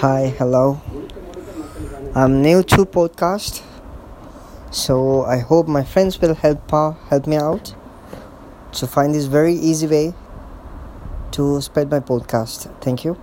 Hi, hello. I'm new to podcast, so I hope my friends will help uh, help me out to find this very easy way to spread my podcast. Thank you.